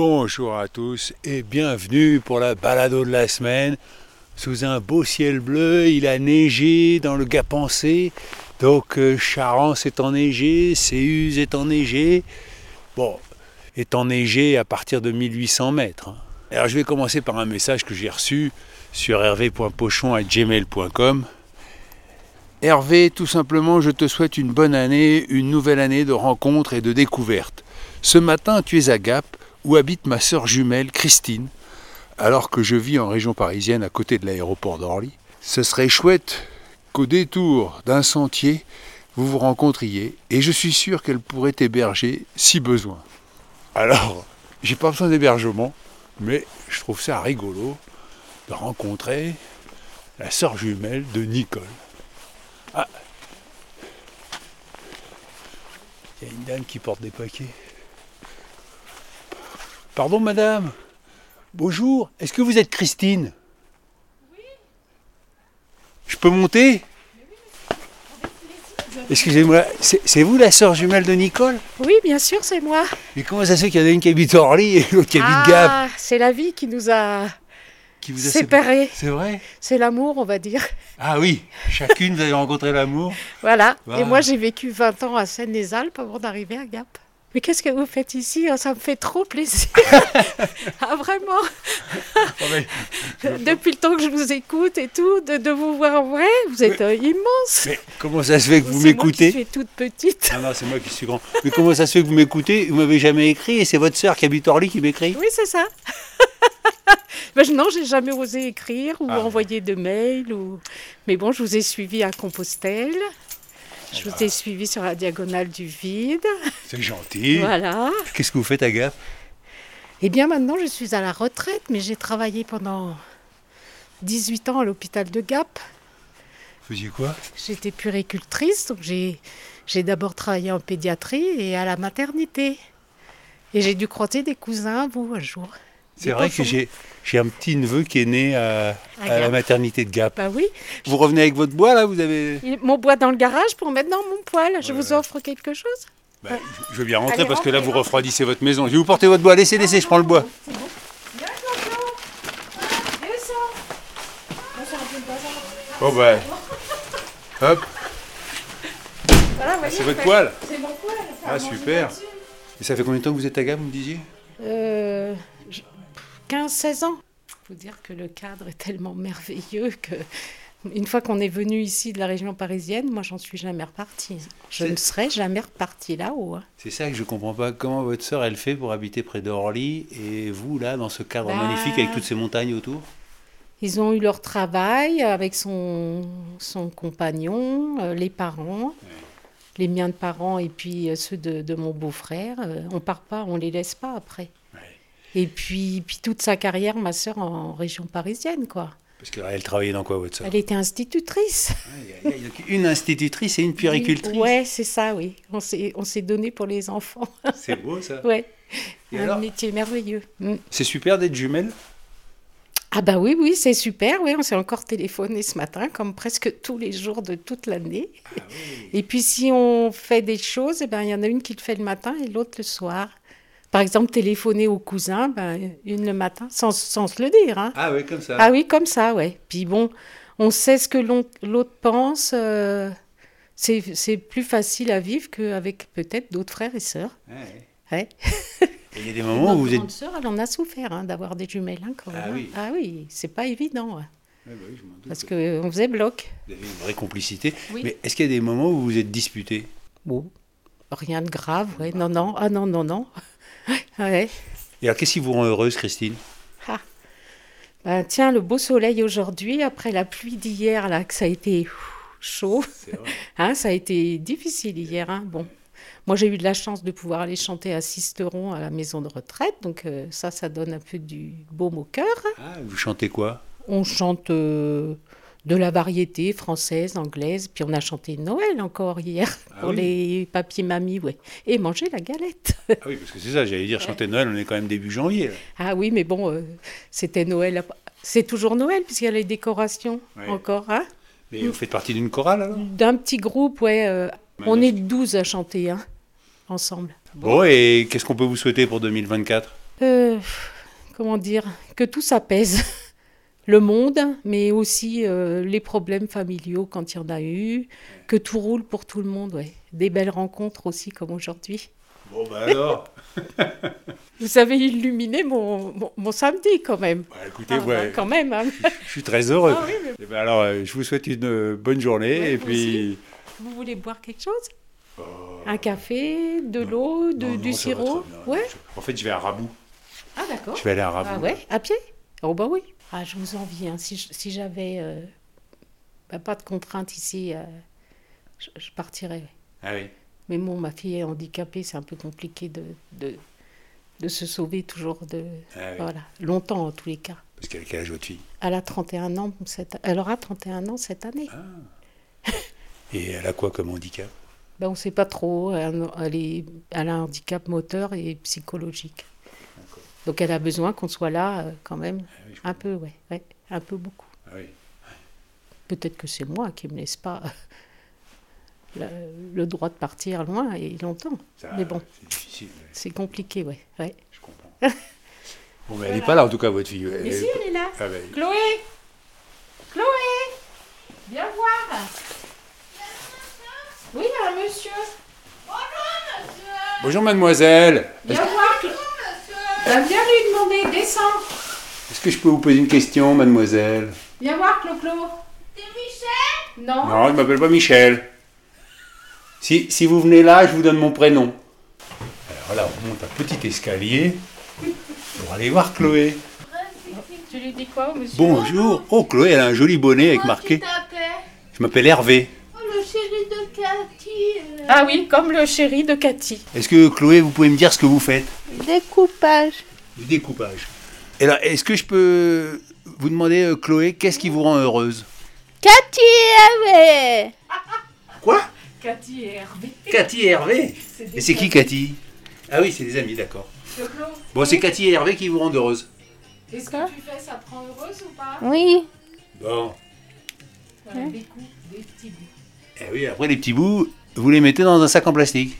Bonjour à tous et bienvenue pour la balado de la semaine. Sous un beau ciel bleu, il a neigé dans le Gap Pensé. Donc euh, Charence est enneigé, Céuse est enneigé. Bon, est enneigé à partir de 1800 mètres. hein. Alors je vais commencer par un message que j'ai reçu sur hervé.pochon.gmail.com. Hervé, tout simplement, je te souhaite une bonne année, une nouvelle année de rencontres et de découvertes. Ce matin, tu es à Gap, où habite ma sœur jumelle, Christine, alors que je vis en région parisienne à côté de l'aéroport d'Orly. Ce serait chouette qu'au détour d'un sentier, vous vous rencontriez, et je suis sûr qu'elle pourrait t'héberger si besoin. Alors, j'ai pas besoin d'hébergement, mais je trouve ça rigolo de rencontrer la sœur jumelle de Nicole. Ah Il y a une dame qui porte des paquets. Pardon madame Bonjour, est-ce que vous êtes Christine? Oui. Je peux monter? Excusez-moi, c'est vous la sœur jumelle de Nicole? Oui, bien sûr, c'est moi. Mais comment ça se fait qu'il y en a une qui habite Orly et l'autre qui habite Gap? Ah, c'est la vie qui nous a qui vous a séparés. C'est vrai? C'est l'amour, on va dire. Ah oui, chacune vous avez rencontré l'amour. Voilà. Voilà. Et moi, j'ai vécu 20 ans à Seine-les-Alpes avant d'arriver à Gap. Mais qu'est-ce que vous faites ici? Oh, Ça me fait trop plaisir. ah, vraiment? Ah. Depuis le temps que je vous écoute et tout, de, de vous voir en vrai, vous êtes immense. Mais comment ça se fait que vous m'écoutez? suis toute petite. Ah non, c'est moi qui suis grand. Mais comment ça se fait que vous m'écoutez? Vous m'avez jamais écrit et c'est votre sœur qui habite Orly qui m'écrit? Oui, c'est ça. Ben, je- non, j'ai jamais osé écrire ou Ah. envoyer de mails. Ou... Mais bon, je vous ai suivi à Compostelle. Je vous ai suivi sur la diagonale du vide. C'est gentil. Voilà. Qu'est-ce que vous faites à Gap? Et bien maintenant, je suis à la retraite, mais j'ai travaillé pendant 18 ans à l'hôpital de Gap. Vous faisiez quoi? J'étais puricultrice, donc j'ai, j'ai d'abord travaillé en pédiatrie et à la maternité. Et j'ai dû croiser des cousins, vous, un jour. C'est vrai que j'ai j'ai un petit neveu qui est né à, À à la maternité de Gap. Bah oui. Vous revenez avec votre bois là Vous avez Mon bois dans le garage pour mettre dans mon poêle. Je vous offre quelque chose Bah, Je veux bien rentrer Allez, parce que là vous refroidissez votre maison. Je vais vous porter votre bois. Laissez, laissez, je prends le bois. C'est bon. Bon bah. Hop, Voilà, voyez, c'est votre poêle. C'est mon poêle. Ah, super. Et ça fait combien de temps que vous êtes à Gap, vous me disiez? 15-16 ans. Il faut dire que le cadre est tellement merveilleux que une fois qu'on est venu ici de la région parisienne, moi j'en suis jamais repartie. Je ne serais jamais repartie là-haut. hein. C'est ça que je comprends pas. Comment votre sœur elle fait pour habiter près d'Orly et vous là dans ce cadre Bah. magnifique avec toutes ces montagnes autour? Ils ont eu leur travail avec son, son compagnon, euh, les parents, les miens de parents et puis euh, ceux de, de mon beau-frère. Euh, on part pas, on les laisse pas après. Et puis, puis toute sa carrière, ma sœur en région parisienne, quoi. Parce qu'elle travaillait dans quoi votre sœur? Elle était institutrice. Ouais, Une institutrice et une puéricultrice. Ouais, c'est ça, oui. On s'est, on s'est donné pour les enfants. C'est beau ça. ouais. Et Un alors? métier merveilleux. Mm. C'est super d'être jumelle? Ah bah oui, oui, c'est super. Oui, on s'est encore téléphoné ce matin, comme presque tous les jours de toute l'année. Ah Et puis si on fait des choses, eh ben, il y en a une qui le fait le matin et l'autre le soir. Par exemple, téléphoner aux cousins, ben, une le matin, sans, sans se le dire. hein. Ah oui, comme ça. Ah oui, comme ça, ouais. Puis bon, on sait ce que l'autre pense. euh, c'est c'est plus facile à vivre qu'avec peut-être d'autres frères et sœurs. Ouais. Ouais. Il y a des moments où vous êtes. grande sœur, elle en a souffert hein, d'avoir des jumelles. hein, quand Ah même, oui. Ah oui, c'est pas évident. bah oui, je m'en doute. Parce qu'on faisait bloc. Vous avez une vraie complicité. Oui. Mais est-ce qu'il y a des moments où vous vous êtes disputés? Bon, rien de grave, ouais. Non, non, ah non, non, non. Ouais. Et alors qu'est-ce qui vous rend heureuse, Christine? Ah. Ben, tiens, le beau soleil aujourd'hui, après la pluie d'hier, là, que ça a été chaud. C'est vrai. Hein, ça a été difficile hier. Hein. Bon, moi j'ai eu de la chance de pouvoir aller chanter à Sisteron à la maison de retraite, donc euh, ça, ça donne un peu du baume au cœur. Ah, vous chantez quoi? On chante euh, de la variété française, anglaise, puis on a chanté Noël encore hier Ah pour oui. les papiers mamies, ouais, et manger la galette. Ah oui, parce que c'est ça, j'allais dire chanter Noël, on est quand même début janvier. là. ah oui, mais bon, euh, c'était Noël. C'est toujours Noël puisqu'il y a les décorations Ouais. encore, hein Mais vous faites partie d'une chorale alors? D'un petit groupe, ouais. euh, on Magnifique. est 12 à chanter, hein, ensemble. Bon, et qu'est-ce qu'on peut vous souhaiter pour 2024 Euh, comment dire? Que tout s'apaise. Le monde, mais aussi euh, les problèmes familiaux quand il y en a eu, que tout roule pour tout le monde, ouais. Des belles rencontres aussi comme aujourd'hui. Bon, bah alors Vous avez illuminé mon, mon, mon samedi quand même. Bah, Écoutez, Ah, ouais, Quand même. hein. je suis très heureux. Ah oui, mais Eh ben alors, euh, je vous souhaite une euh, bonne journée Ouais, et vous puis. vous voulez boire quelque chose? Un café, de l'eau, du sirop? bien. Ouais. Je- En fait, je vais à Rabout. Ah d'accord. Je vais aller à Rabout. Ah ouais, à pied? Oh bah oui. Ah, je vous envie. hein. Si, si j'avais euh, bah, pas de contraintes ici, euh, je, je partirais. Ah oui. Mais bon, ma fille est handicapée, c'est un peu compliqué de, de, de se sauver toujours de... Ah oui. Voilà, longtemps en tous les cas. Parce qu'elle a quel âge votre fille? Elle a 31 ans, cette... elle aura 31 ans cette année. Et elle a quoi comme handicap? Ben, on ne sait pas trop. Elle, elle est, elle a un handicap moteur et psychologique. Donc elle a besoin qu'on soit là euh, quand même. Ah oui, Un peu, ouais, ouais, un peu beaucoup. Ah oui. Peut-être que c'est moi qui ne me laisse pas le, le droit de partir loin et longtemps. Ça, Mais bon. C'est difficile, ouais, C'est compliqué, ouais. ouais. je comprends. bon, mais elle n'est pas là en tout cas, votre fille. Elle- Mais si, elle est là. Ah ben, Chloé Chloé Viens voir Oui, un monsieur. Bonjour mademoiselle. Viens voir. Ben, viens lui demander, descends. Est-ce que je peux vous poser une question, mademoiselle? Viens voir, Clo-Clo. C'est Michel? Non. Non, je ne m'appelle pas Michel. Si, si vous venez là, je vous donne mon prénom. Alors là, on monte un petit escalier pour aller voir Chloé. Tu lui dis quoi, monsieur? Bonjour. Oh, Chloé, elle a un joli bonnet avec marqué. Je m'appelle Hervé. Oh, le chéri de Cathy. euh, Ah oui, comme le chéri de Cathy. Est-ce que Chloé, vous pouvez me dire ce que vous faites? Découpage. Du découpage. Et là, est-ce que je peux vous demander, euh, Chloé, qu'est-ce qui vous rend heureuse? Cathy Hervé. Quoi? Cathy et Hervé. Cathy et Hervé? Et c'est qui Cathy? Ah oui, c'est des amis, d'accord. Bon, c'est Cathy et Hervé qui vous rendent heureuse. Est-ce que tu fais ça te rend heureuse ou pas? Oui. Bon. Voilà, Des coups, des petits bouts. Eh oui, après les petits bouts, vous les mettez dans un sac en plastique.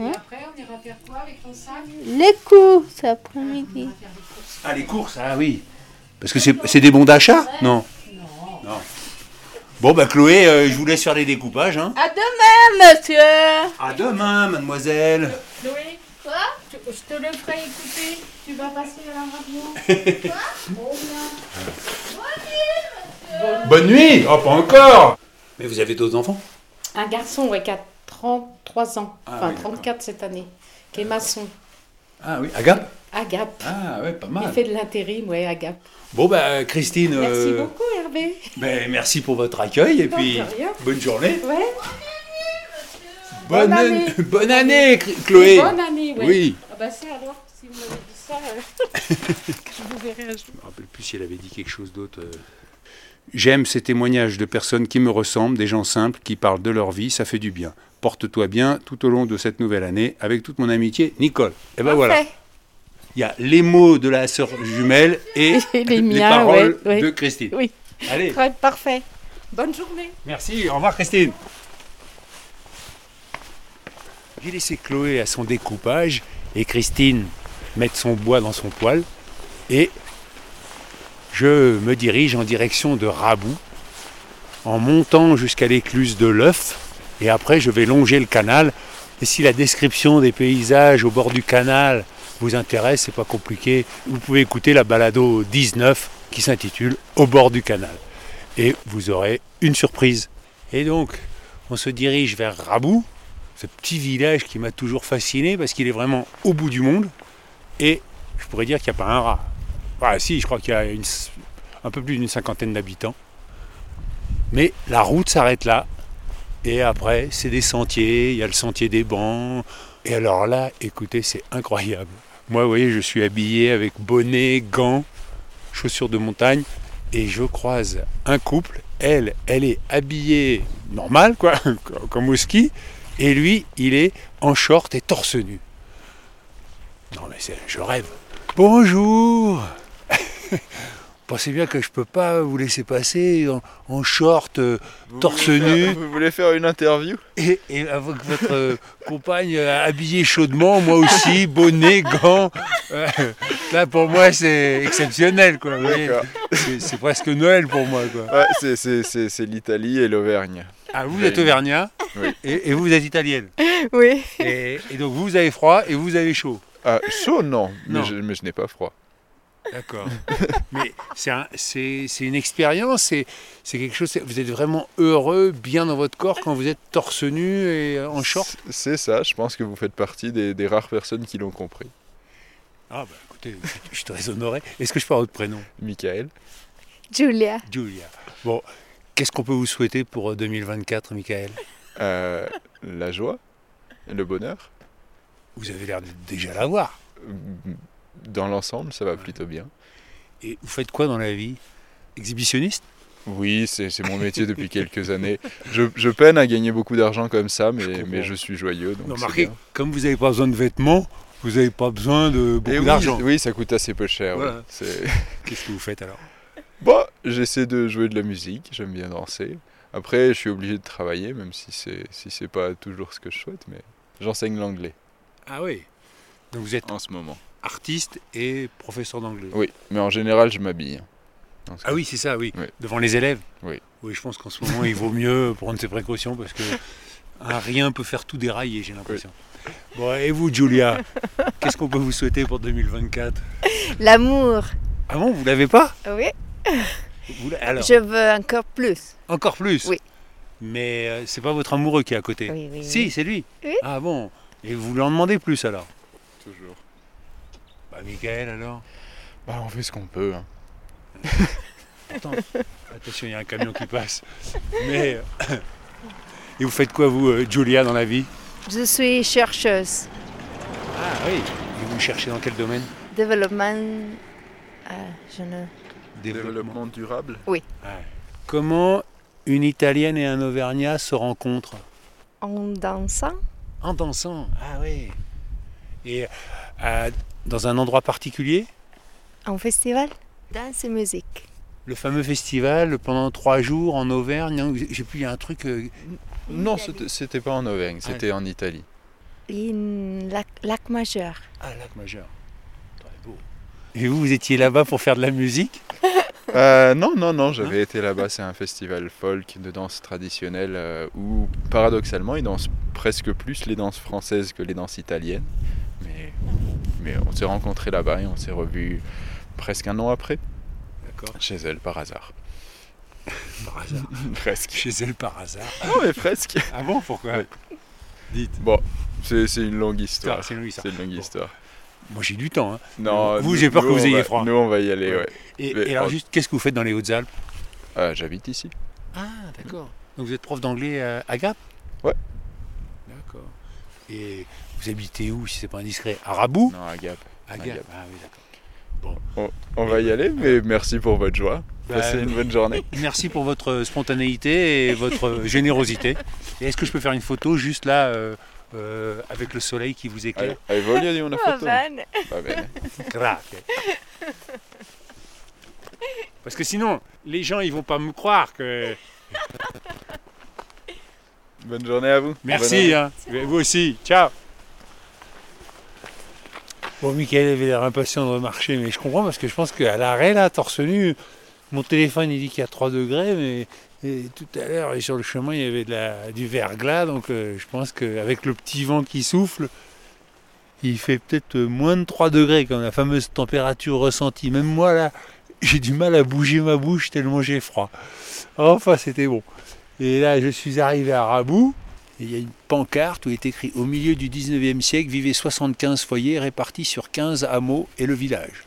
Et après, on ira faire quoi avec ton sac? Les On après-midi. courses. Ah, les courses, ah oui. Parce que c'est c'est des bons d'achat Non. Non. Non. Bon, bah Chloé, euh, je vous laisse faire les découpages. Hein. À demain, monsieur. À demain, mademoiselle. Chloé, Quoi? Je te le ferai écouter. Tu vas passer à la radio. Oh bien. Bonne nuit Oh, pas encore Mais vous avez d'autres enfants? Un garçon, ouais, qui a 33 ans. Ah enfin, oui, d'accord. 34 cette année. Qui est maçon. Ah oui, Agap À Gap. Ah ouais, pas Il mal. fait de l'intérim, ouais, à Gap. Bon, bah Christine, Merci euh, beaucoup, Hervé. ben, merci pour votre accueil et Non, puis bonne journée. Ouais. Bonne, Bonne année. bonne année, Chloé. Et bonne année, ouais. Oui. Ah bah c'est alors, si vous m'avez dit ça, euh, je vous verrai un jour. Je me rappelle plus si elle avait dit quelque chose d'autre. euh. J'aime ces témoignages de personnes qui me ressemblent, des gens simples qui parlent de leur vie, ça fait du bien. Porte-toi bien tout au long de cette nouvelle année, avec toute mon amitié, Nicole. Et ben voilà, il y a les mots de la sœur jumelle et Et les les miens, paroles ouais, ouais. de Christine. Oui, Allez, très parfait. Bonne journée. merci, au revoir Christine. J'ai laissé Chloé à son découpage et Christine mettre son bois dans son poêle et je me dirige en direction de Rabout en montant jusqu'à l'écluse de l'œuf et après je vais longer le canal et si la description des paysages au bord du canal vous intéresse, c'est pas compliqué, vous pouvez écouter la balado 19 qui s'intitule Au bord du canal et vous aurez une surprise. Et donc on se dirige vers Rabout, ce petit village qui m'a toujours fasciné parce qu'il est vraiment au bout du monde et je pourrais dire qu'il n'y a pas un rat. Ah si, je crois qu'il y a un peu plus d'une cinquantaine d'habitants. Mais la route s'arrête là. Et après, c'est des sentiers, il y a le sentier des bancs. Et alors là, écoutez, c'est incroyable. Moi, vous voyez, je suis habillé avec bonnet, gants, chaussures de montagne. Et je croise un couple. Elle, elle est habillée normal, quoi, comme au ski. Et lui, il est en short et torse nu. Non mais je rêve. Bonjour pensez bien que je peux pas vous laisser passer en, en short, euh, Vous torse faire- nu. Vous voulez faire une interview? Et, et avec votre euh, compagne euh, habillée chaudement, moi aussi, bonnet, gants. Là, pour moi, c'est exceptionnel, quoi. C'est presque Noël pour moi, quoi. Ouais, c'est- l'Italie et l'Auvergne. Ah, vous êtes auvergnat Oui. et, et vous êtes italienne. Oui. Et, et donc, vous avez froid et vous avez chaud. Ah, chaud, non, Non. Mais, je, mais je n'ai pas froid. D'accord. Mais c'est un- c'est c'est une expérience, c'est c'est quelque chose. Vous êtes vraiment heureux, bien dans votre corps quand vous êtes torse nu et en short? C'est ça, je pense que vous faites partie des, des rares personnes qui l'ont compris. Ah bah écoutez, je, je suis très honoré. Est-ce que je peux avoir votre prénom? Michael Julia. Julia. Bon, qu'est-ce qu'on peut vous souhaiter pour euh, 2024, Michael? Euh, La joie Le bonheur Vous avez l'air de déjà l'avoir. Dans l'ensemble, ça va plutôt bien. Et vous faites quoi dans la vie? Exhibitionniste? Oui, c'est mon métier depuis quelques années. Je, je peine à gagner beaucoup d'argent comme ça, mais, je suis joyeux. Donc Non, remarquez, comme vous n'avez pas besoin de vêtements, vous n'avez pas besoin de Et beaucoup oui, d'argent. Oui, ça coûte assez peu cher. Qu'est-ce que vous faites alors? Bon, j'essaie de jouer de la musique, j'aime bien danser. Après, je suis obligé de travailler, même si c'est si c'est pas toujours ce que je souhaite, mais j'enseigne l'anglais Ah oui? Donc vous êtes en ce moment. Artiste et professeur d'anglais. Oui, mais en général, je m'habille. Ah oui, c'est ça, oui. Oui. Devant les élèves Oui. Oui, je pense qu'en ce moment, il vaut mieux prendre ses précautions parce que un rien peut faire tout dérailler, j'ai l'impression. Bon, et vous, Julia Qu'est-ce qu'on peut vous souhaiter pour 2024 L'amour. Ah bon, vous l'avez pas? Oui. Vous Alors, Je veux encore plus. encore plus? Oui. Mais euh, c'est pas votre amoureux qui est à côté Oui, oui. Si, c'est lui Oui. Ah bon Et vous lui en demandez plus alors? Toujours. Bah, Michael alors? Bah, on fait ce qu'on peut. hein. Attends, attention, il y a un camion qui passe. Mais. euh, Et vous faites quoi, vous, euh, Julia, dans la vie? Je suis chercheuse. Ah oui. Et vous cherchez dans quel domaine? Développement. euh, je ne... Développement durable Ouais. Comment une Italienne et un Auvergnat se rencontrent? En dansant. En dansant. Ah oui. Et euh, dans un endroit particulier En festival. Danse et musique. Le fameux festival pendant trois jours en Auvergne. J'ai plus, il y a un truc. euh, Non, c'était pas en Auvergne, c'était en Italie. In lac, lac majeur. Ah, lac majeur. Très beau. Et vous, vous étiez là-bas pour faire de la musique? Euh, non, non, non, j'avais été là-bas, c'est un festival folk de danse traditionnelle euh, où, paradoxalement, ils dansent presque plus les danses françaises que les danses italiennes. Mais, on s'est rencontrés là-bas et on s'est revus presque un an après, D'accord. chez elle, par hasard. Par hasard. presque. Chez elle par hasard. Non, mais presque. Ah bon Pourquoi Ouais. Dites. Bon, c'est c'est une longue histoire. C'est une longue histoire. C'est une longue Bon. histoire. Moi j'ai du temps. hein. Non, Vous, nous- j'ai peur que vous ayez va- froid. Nous, on va y aller, Ouais. ouais. Et, Mais et alors juste, qu'est-ce que vous faites dans les Hautes-Alpes? Ah, J'habite ici. Ah d'accord. Donc vous êtes prof d'anglais à, à Gap? Ouais. Et vous habitez où si c'est pas indiscret? À Rabou? Non, à Gap. À à Gap. Gap. Ah oui d'accord. On, on va y aller, mais merci pour votre joie. Bah, Passez une bonne journée. Merci pour votre spontanéité et votre générosité. Et est-ce que je peux faire une photo juste là euh, euh, avec le soleil qui vous éclaire? Bene. Va bene. Grazie. Parce que sinon, les gens ils vont pas me croire que. Bonne journée à vous. Merci, hein. vous aussi. Ciao. Bon, Michael avait l'air impatient de remarcher, mais je comprends parce que je pense qu'à l'arrêt, là, torse nu, mon téléphone il dit qu'il y a 3 degrés, mais et tout à l'heure, sur le chemin, il y avait de la, du verglas, donc euh, je pense qu'avec le petit vent qui souffle, il fait peut-être euh, moins de 3 degrés, comme la fameuse température ressentie. Même moi, là, j'ai du mal à bouger ma bouche tellement j'ai froid. Enfin, c'était bon. Et là, je suis arrivé à Rabou, et il y a une pancarte où est écrit Au milieu du 19e siècle vivaient 75 foyers répartis sur 15 hameaux et le village.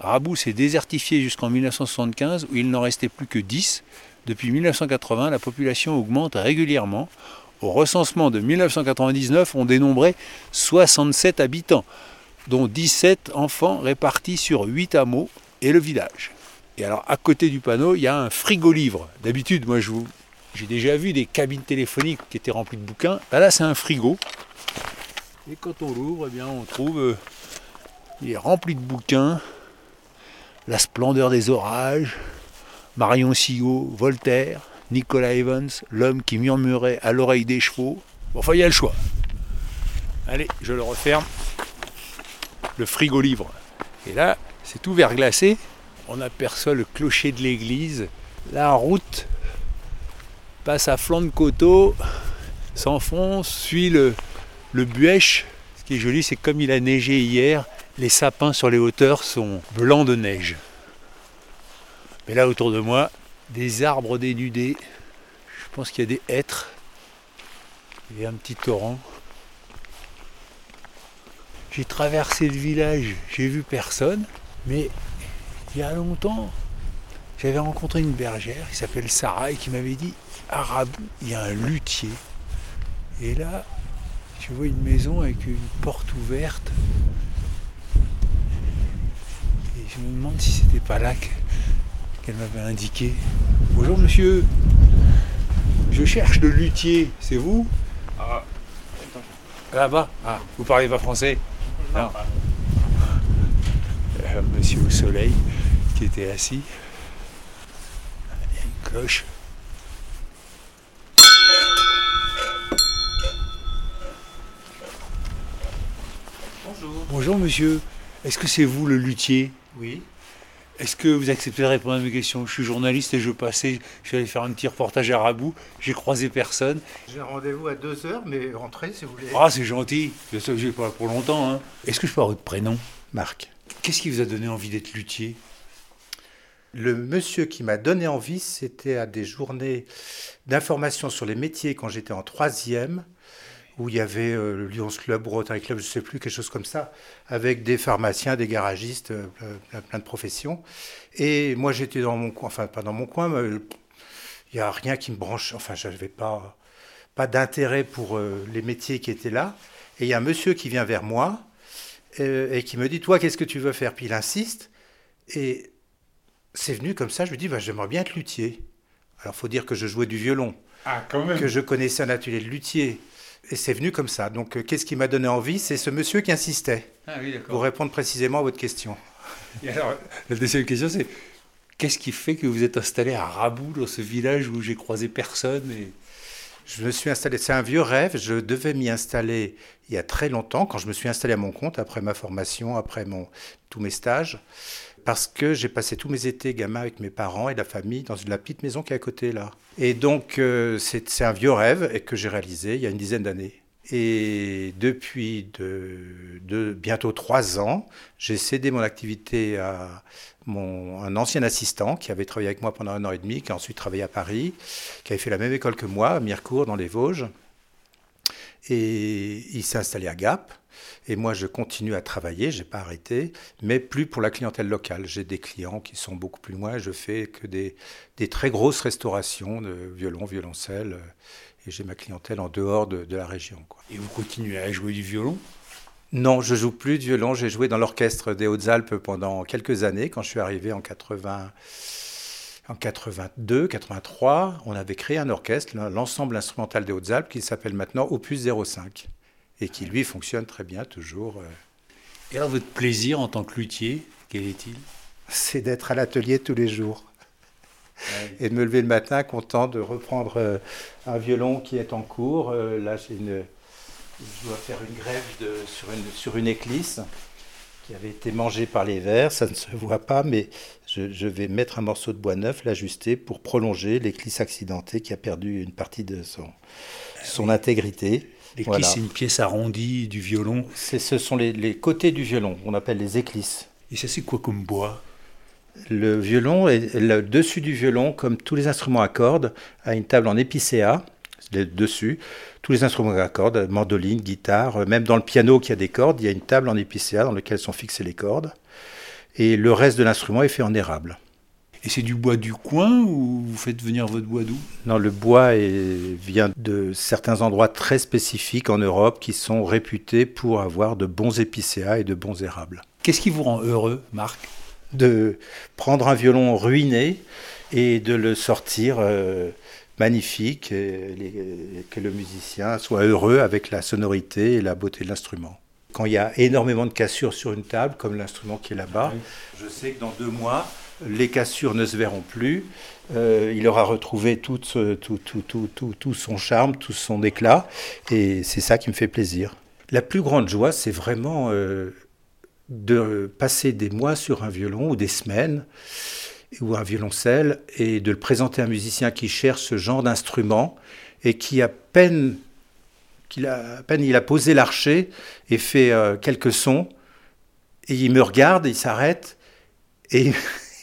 Rabou s'est désertifié jusqu'en 1975 où il n'en restait plus que 10. Depuis 1980, la population augmente régulièrement. Au recensement de 1999, on dénombrait 67 habitants, dont 17 enfants répartis sur 8 hameaux et le village. Et alors, à côté du panneau, il y a un frigo-livre. D'habitude, moi, je vous, j'ai déjà vu des cabines téléphoniques qui étaient remplies de bouquins. Là, là c'est un frigo. Et quand on l'ouvre, eh bien, on trouve. euh, il est rempli de bouquins. La splendeur des orages, Marion Sigaud, Voltaire, Nicolas Evans, l'homme qui murmurait à l'oreille des chevaux. Bon, enfin, il y a le choix. Allez, je le referme. Le frigo livre. Et là, c'est tout verglacé. On aperçoit le clocher de l'église. La route passe à flanc de coteau, s'enfonce, suit le, le buèche. Ce qui est joli, c'est comme il a neigé hier, les sapins sur les hauteurs sont blancs de neige. Mais là, autour de moi, des arbres dénudés. Je pense qu'il y a des hêtres et un petit torrent. J'ai traversé le village, j'ai vu personne, mais il y a longtemps, j'avais rencontré une bergère qui s'appelle Sarah et qui m'avait dit Arabou, il y a un luthier. Et là, je vois une maison avec une porte ouverte. Et je me demande si c'était pas là que- qu'elle m'avait indiqué. Bonjour monsieur, je cherche le luthier, c'est vous? Là-bas Ah, vous parlez pas français? Non. Euh, monsieur au soleil qui était assis. Cloche. Bonjour. Bonjour monsieur, est-ce que c'est vous le luthier? Oui. Est-ce que vous acceptez de répondre à mes questions? Je suis journaliste et je passais, je suis allé faire un petit reportage à Rabou, j'ai croisé personne. J'ai rendez-vous à 2h, mais rentrez si vous voulez. Ah c'est gentil, je sais que je vais pas pour longtemps. hein. Est-ce que je peux avoir votre prénom? Marc. Qu'est-ce qui vous a donné envie d'être luthier? Le monsieur qui m'a donné envie, c'était à des journées d'information sur les métiers quand j'étais en troisième, où il y avait euh, le Lyons Club Rotary Club, je ne sais plus, quelque chose comme ça, avec des pharmaciens, des garagistes, euh, plein, plein de professions. Et moi, j'étais dans mon coin, enfin, pas dans mon coin, mais il n'y a rien qui me branche, enfin, je n'avais pas, pas d'intérêt pour euh, les métiers qui étaient là. Et il y a un monsieur qui vient vers moi euh, et qui me dit, toi, qu'est-ce que tu veux faire Puis il insiste. Et c'est venu comme ça, je lui dis, bah, j'aimerais bien être luthier. Alors, faut dire que je jouais du violon, Ah quand même que je connaissais un atelier de luthier. Et c'est venu comme ça. Donc, euh, qu'est-ce qui m'a donné envie? C'est ce monsieur qui insistait, Ah oui pour répondre précisément à votre question. Et alors, la deuxième question c'est, qu'est-ce qui fait que vous êtes installé à Rabou, dans ce village où j'ai croisé personne et... Je me suis installé, c'est un vieux rêve, je devais m'y installer il y a très longtemps, quand je me suis installé à mon compte, après ma formation, après mon, tous mes stages, parce que j'ai passé tous mes étés gamin avec mes parents et la famille dans la petite maison qui est à côté là. Et donc euh, c'est un vieux rêve que j'ai réalisé il y a une dizaine d'années. Et depuis de, de bientôt trois ans, j'ai cédé mon activité à un ancien assistant qui avait travaillé avec moi pendant un an et demi, qui a ensuite travaillé à Paris, qui avait fait la même école que moi, à Mirecourt, dans les Vosges. Et il s'est installé à Gap. Et moi, je continue à travailler, je n'ai pas arrêté, mais plus pour la clientèle locale. J'ai des clients qui sont beaucoup plus loin. Je fais que des, des très grosses restaurations de violon, violoncelle. euh, Et j'ai ma clientèle en dehors de, de la région. quoi. et vous continuez à jouer du violon? Non, je joue plus de violon. J'ai joué dans l'orchestre des Hautes-Alpes pendant quelques années. Quand je suis arrivé en 80, en 82, 83, on avait créé un orchestre, l'ensemble instrumental des Hautes-Alpes, qui s'appelle maintenant Opus 05 et qui lui fonctionne très bien toujours. euh. Et alors votre plaisir en tant que luthier, quel est-il? C'est d'être à l'atelier tous les jours et de me lever le matin content de reprendre euh, un violon qui est en cours. Euh, là, j'ai une, je dois faire une grève de, sur, une, sur une éclisse qui avait été mangée par les vers. Ça ne se voit pas, mais je, je vais mettre un morceau de bois neuf, l'ajuster pour prolonger l'éclisse accidentée qui a perdu une partie de son, son intégrité. L'éclisse, Voilà. c'est une pièce arrondie du violon. Ce sont les, les côtés du violon, on appelle les éclisses. Et ça, c'est quoi comme bois? Le violon, est, le dessus du violon, comme tous les instruments à cordes, a une table en épicéa, le dessus. Tous les instruments à cordes, mandoline, guitare, même dans le piano qui a des cordes, il y a une table en épicéa dans laquelle sont fixées les cordes. Et le reste de l'instrument est fait en érable. Et c'est du bois du coin ou vous faites venir votre bois d'où? Non, le bois est- vient de certains endroits très spécifiques en Europe qui sont réputés pour avoir de bons épicéas et de bons érables. Qu'est-ce qui vous rend heureux, Marc? De prendre un violon ruiné et de le sortir euh, magnifique, et les- que le musicien soit heureux avec la sonorité et la beauté de l'instrument. quand il y a énormément de cassures sur une table, comme l'instrument qui est là-bas, je sais que dans deux mois, les cassures ne se verront plus. Euh, il aura retrouvé tout, son charme, tout son éclat, et c'est ça qui me fait plaisir. La plus grande joie, c'est vraiment euh, de passer des mois sur un violon ou des semaines ou un violoncelle et de le présenter à un musicien qui cherche ce genre d'instrument et qui à peine a à peine il a posé l'archet et fait euh, quelques sons et il me regarde, il s'arrête et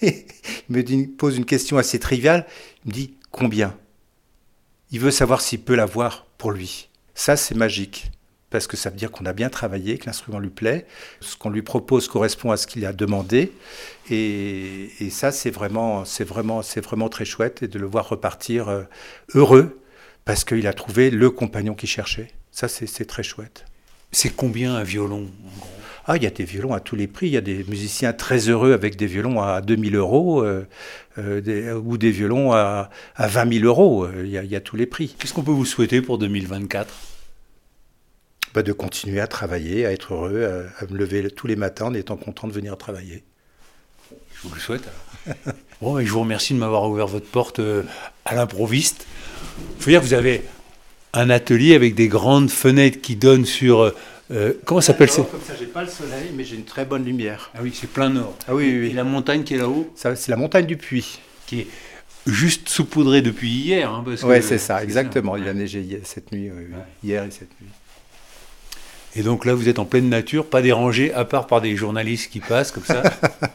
il me pose une question assez triviale. Il me dit combien? Il veut savoir s'il peut l'avoir pour lui. Ça, c'est magique parce que ça veut dire qu'on a bien travaillé, que l'instrument lui plaît, ce qu'on lui propose correspond à ce qu'il a demandé, et, ça c'est vraiment, c'est vraiment, c'est vraiment très chouette et de le voir repartir euh, heureux parce qu'il a trouvé le compagnon qu'il cherchait. Ça c'est c'est très chouette. C'est combien un violon en gros? Ah, il y a des violons à tous les prix. Il y a des musiciens très heureux avec des violons à 2000 euros euh, euh, des- ou des violons à, à 20 000 euros. Euh, Il y, a, il y a tous les prix. Qu'est-ce qu'on peut vous souhaiter pour 2024 Bah, de continuer à travailler, à être heureux, à, à me lever tous les matins en étant content de venir travailler. Je vous le souhaite. alors. bon, et je vous remercie de m'avoir ouvert votre porte euh, à l'improviste. Il faut dire que vous avez un atelier avec des grandes fenêtres qui donnent sur... euh, comment s'appelle ça Comme ça, j'ai pas le soleil, mais j'ai une très bonne lumière. Ah oui, c'est plein nord. Ah oui, oui, oui. Et la montagne qui est là-haut, Ça, c'est la montagne du Puy. qui est juste saupoudrée depuis hier. hein, parce Ouais, que- c'est ça, exactement. Il a neigé hier- cette nuit, oui, oui. Ouais. hier et cette nuit. Et donc là, vous êtes en pleine nature, pas dérangé, à part par des journalistes qui passent comme ça.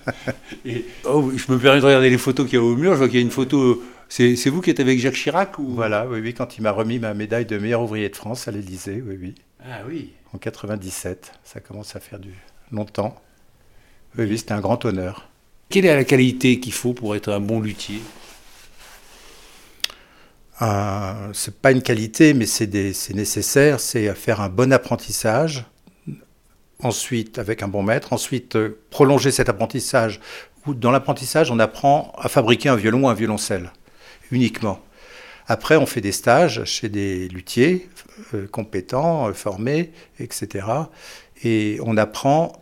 Et, oh, je me permets de regarder les photos qu'il y a au mur. Je vois qu'il y a une photo. C'est c'est vous qui êtes avec Jacques Chirac ou? Voilà, oui, oui, quand il m'a remis ma médaille de meilleur ouvrier de France à l'Élysée, oui, oui, Ah oui. En 97. Ça commence à faire du longtemps. Oui, oui, c'était un grand honneur. Quelle est la qualité qu'il faut pour être un bon luthier? Euh, c'est pas une qualité, mais c'est nécessaire, c'est faire un bon apprentissage. Ensuite, avec un bon maître. Ensuite, euh, prolonger cet apprentissage. Où Dans l'apprentissage, on apprend à fabriquer un violon ou un violoncelle, uniquement. Après, on fait des stages chez des luthiers euh, compétents, euh, formés, etc. Et on apprend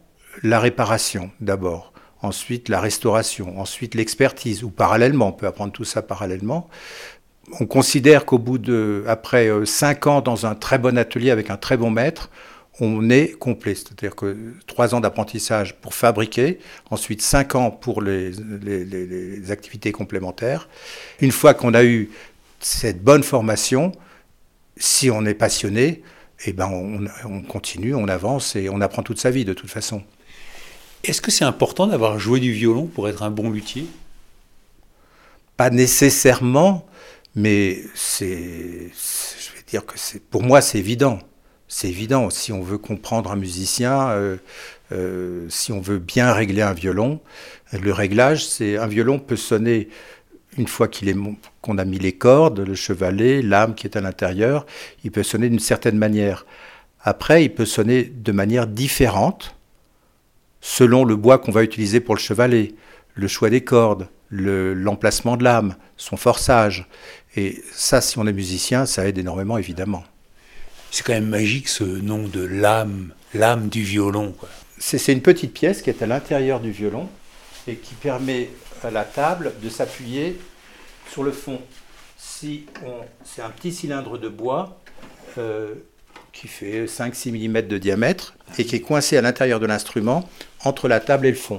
la réparation d'abord. Ensuite, la restauration. Ensuite, l'expertise. Ou parallèlement, on peut apprendre tout ça parallèlement on considère qu'au bout de, après euh, cinq ans dans un très bon atelier avec un très bon maître, on est complet. C'est-à-dire que trois ans d'apprentissage pour fabriquer, ensuite cinq ans pour les activités complémentaires. Une fois qu'on a eu cette bonne formation, si on est passionné, eh ben on, on continue, on avance et on apprend toute sa vie de toute façon. Est-ce que c'est important d'avoir joué du violon pour être un bon luthier? Pas nécessairement, mais c'est, c'est- je vais dire que c'est, pour moi, c'est évident. C'est évident. Si on veut comprendre un musicien, euh, euh, si on veut bien régler un violon, le réglage, c'est un violon peut sonner une fois qu'on a mis les cordes, le chevalet, l'âme qui est à l'intérieur, il peut sonner d'une certaine manière. Après, il peut sonner de manière différente selon le bois qu'on va utiliser pour le chevalet, le choix des cordes, le- l'emplacement de l'âme, son forçage. Et ça, si on est musicien, ça aide énormément, évidemment. C'est quand même magique ce nom de l'âme, l'âme du violon. c'est une petite pièce qui est à l'intérieur du violon et qui permet à la table de s'appuyer sur le fond. Si c'est un petit cylindre de bois euh, qui fait 5-6 mm de diamètre et qui est coincé à l'intérieur de l'instrument entre la table et le fond,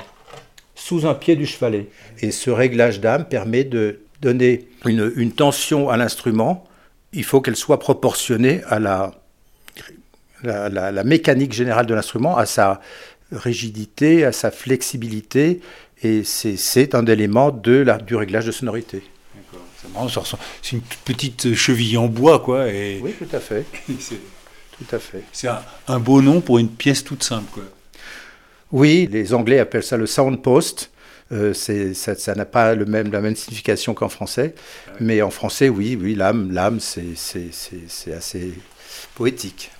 sous un pied du chevalet. Et ce réglage d'âme permet de donner une, tension à l'instrument. Il faut qu'elle soit proportionnée à la mécanique générale de l'instrument, à sa rigidité, à sa flexibilité, et c'est- un élément de la, du réglage de sonorité. C'est une petite cheville en bois, quoi. Et Oui, tout à fait, c'est- tout à fait. c'est un, un beau nom pour une pièce toute simple, quoi. Oui, les Anglais appellent ça le sound post. Euh, ça n'a pas le même, la même signification qu'en français, mais en français, oui, oui, l'âme, l'âme, c'est assez poétique.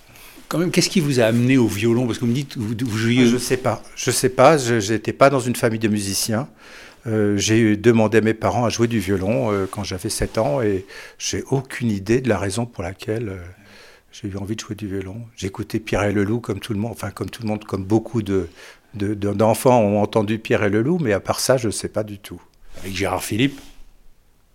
Quand même, qu'est-ce qui vous a amené au violon? Parce que vous me dites, vous, vous jouiez. Je sais pas. Je sais pas. Je n'étais pas dans une famille de musiciens. Euh, j'ai demandé à mes parents à jouer du violon euh, quand j'avais 7 ans et j'ai aucune idée de la raison pour laquelle euh, J'ai eu envie de jouer du violon. J'écoutais Pierre et le Loup comme tout le monde, enfin comme tout le monde, comme beaucoup de- d'enfants ont entendu Pierre et le Loup, mais à part ça, je ne sais pas du tout. Avec Gérard Philippe,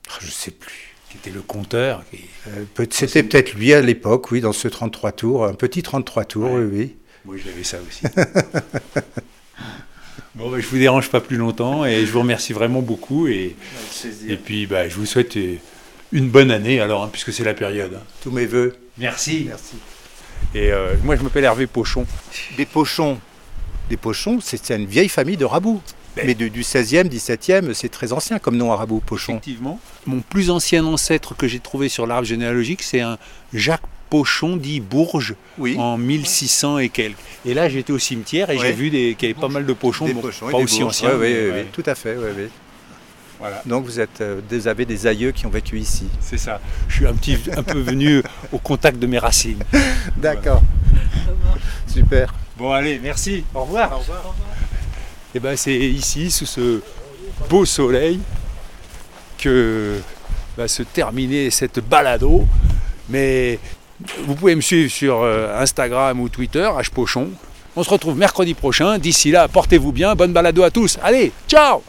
Ah, Je ne sais plus. Qui était le conteur. qui- Euh, C'était peut-être lui à l'époque, oui, dans ce 33 tours, un petit 33 tours, Ouais. oui, oui. Moi, j'avais ça aussi. bon, bah, je vous dérange pas plus longtemps et je vous remercie vraiment beaucoup. Et, et puis, bah, je vous souhaite euh, une bonne année, alors, hein, puisque c'est la période. hein. Tous mes voeux. Merci. Merci. Et euh, moi, je m'appelle Hervé Pochon. Des pochons. Des pochons, c'est c'est une vieille famille de rabous. Ben. Mais du, du 16e, 17e, c'est très ancien comme nom arabe, pochon. Effectivement. Mon plus ancien ancêtre que j'ai trouvé sur l'arbre généalogique, c'est un Jacques Pochon dit Bourges Oui. en 1600 et quelques. Et là, j'étais au cimetière et Ouais. j'ai vu des- qu'il y avait pas mal de pochons, Des bon, pochons et pas des aussi bourges. anciens. Ouais, mais ouais, tout à fait, ouais. Voilà. Donc vous, êtes, euh, vous avez des aïeux qui ont vécu ici. C'est ça. Je suis un petit un peu venu au contact de mes racines. D'accord. Super. Bon, allez, merci. Au revoir. Et ben, c'est ici, sous ce beau soleil, que va se terminer cette balado. Mais vous pouvez me suivre sur euh, Instagram ou Twitter, Pochon. On se retrouve mercredi prochain. D'ici là, portez-vous bien. Bonne balado à tous. Allez, ciao